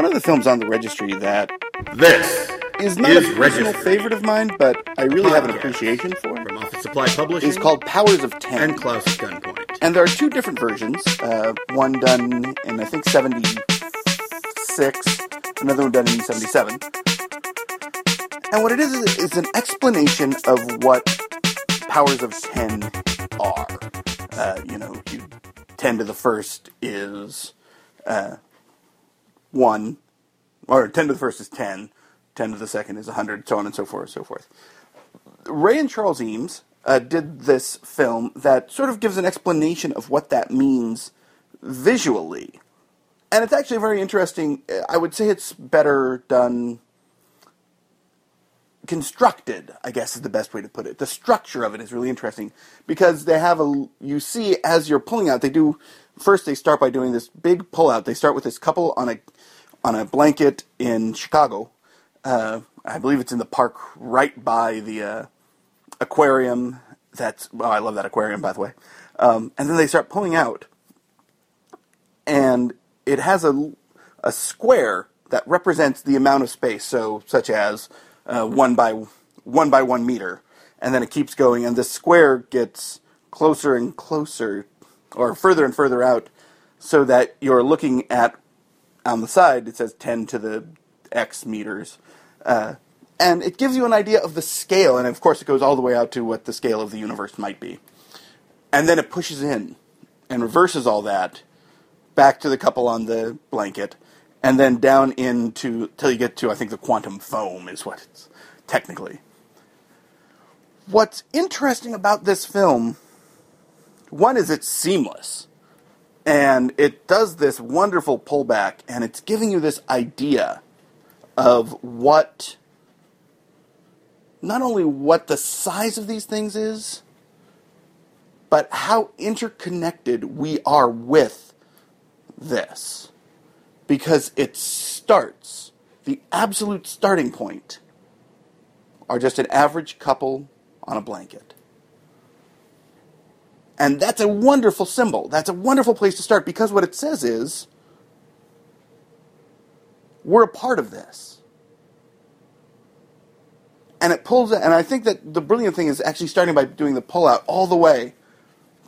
One of the films on the registry that This is not is a personal favorite of mine, but I really have an appreciation for, from Office Supply Publishing is called Powers of Ten. and Klaus Gunpoint. And there are two different versions. Uh, one done in I think '76, another one done in '77. And what it is is is an explanation of what powers of ten are. Uh, you know, you, ten to the first is uh, one, or ten to the first is ten. Ten to the second is hundred, so on and so forth, and so forth. Ray and Charles Eames uh, did this film that sort of gives an explanation of what that means visually. And it's actually very interesting. I would say it's better done constructed, I guess is the best way to put it. The structure of it is really interesting because they have a you see as you're pulling out, they do first they start by doing this big pullout. They start with this couple on a on a blanket in Chicago. Uh, I believe it's in the park right by the uh, aquarium. That's well, I love that aquarium by the way. Um, and then they start pulling out, and it has a a square that represents the amount of space. So, such as uh, one by one by one meter, and then it keeps going, and the square gets closer and closer, or further and further out, so that you're looking at on the side. It says ten to the x meters. Uh, and it gives you an idea of the scale, and of course, it goes all the way out to what the scale of the universe might be. And then it pushes in and reverses all that back to the couple on the blanket, and then down into till you get to I think the quantum foam is what it's technically. What's interesting about this film, one is it's seamless, and it does this wonderful pullback, and it's giving you this idea of what not only what the size of these things is, but how interconnected we are with this. Because it starts, the absolute starting point, are just an average couple on a blanket. And that's a wonderful symbol. That's a wonderful place to start because what it says is we're a part of this. And it pulls and I think that the brilliant thing is actually starting by doing the pull out all the way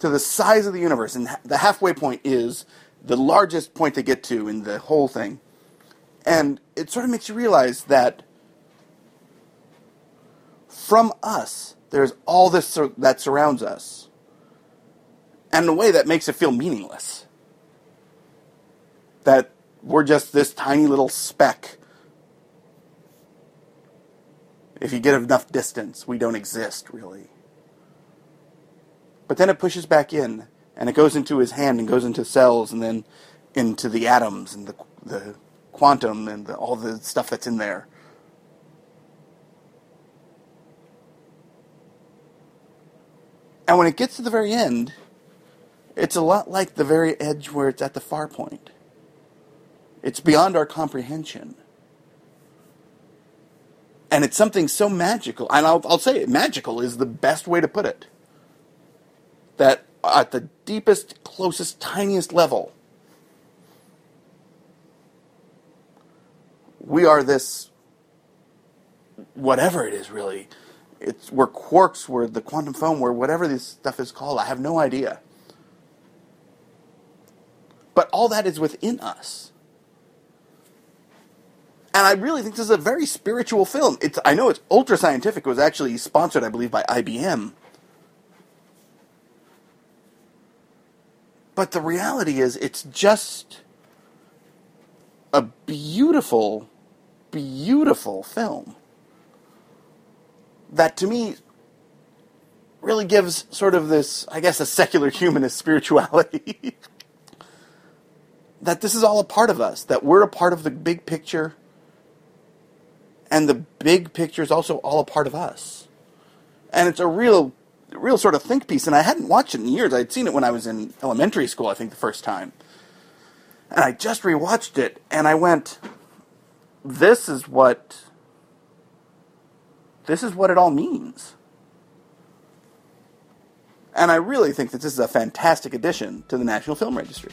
to the size of the universe. And the halfway point is the largest point to get to in the whole thing. And it sort of makes you realize that from us, there's all this that surrounds us. And in a way that makes it feel meaningless. That we're just this tiny little speck. If you get enough distance, we don't exist, really. But then it pushes back in, and it goes into his hand and goes into cells, and then into the atoms and the, the quantum and the, all the stuff that's in there. And when it gets to the very end, it's a lot like the very edge where it's at the far point. It's beyond our comprehension. And it's something so magical. And I'll, I'll say it magical is the best way to put it. That at the deepest, closest, tiniest level, we are this whatever it is really. It's we're quarks, we're the quantum foam, we're whatever this stuff is called. I have no idea. But all that is within us. And I really think this is a very spiritual film. It's I know it's ultra scientific. It was actually sponsored, I believe, by IBM. But the reality is, it's just a beautiful, beautiful film that to me really gives sort of this, I guess, a secular humanist spirituality. that this is all a part of us, that we're a part of the big picture, and the big picture is also all a part of us. And it's a real, real sort of think piece. And I hadn't watched it in years. I'd seen it when I was in elementary school, I think, the first time. And I just rewatched it, and I went, "This is what. This is what it all means." And I really think that this is a fantastic addition to the National Film Registry.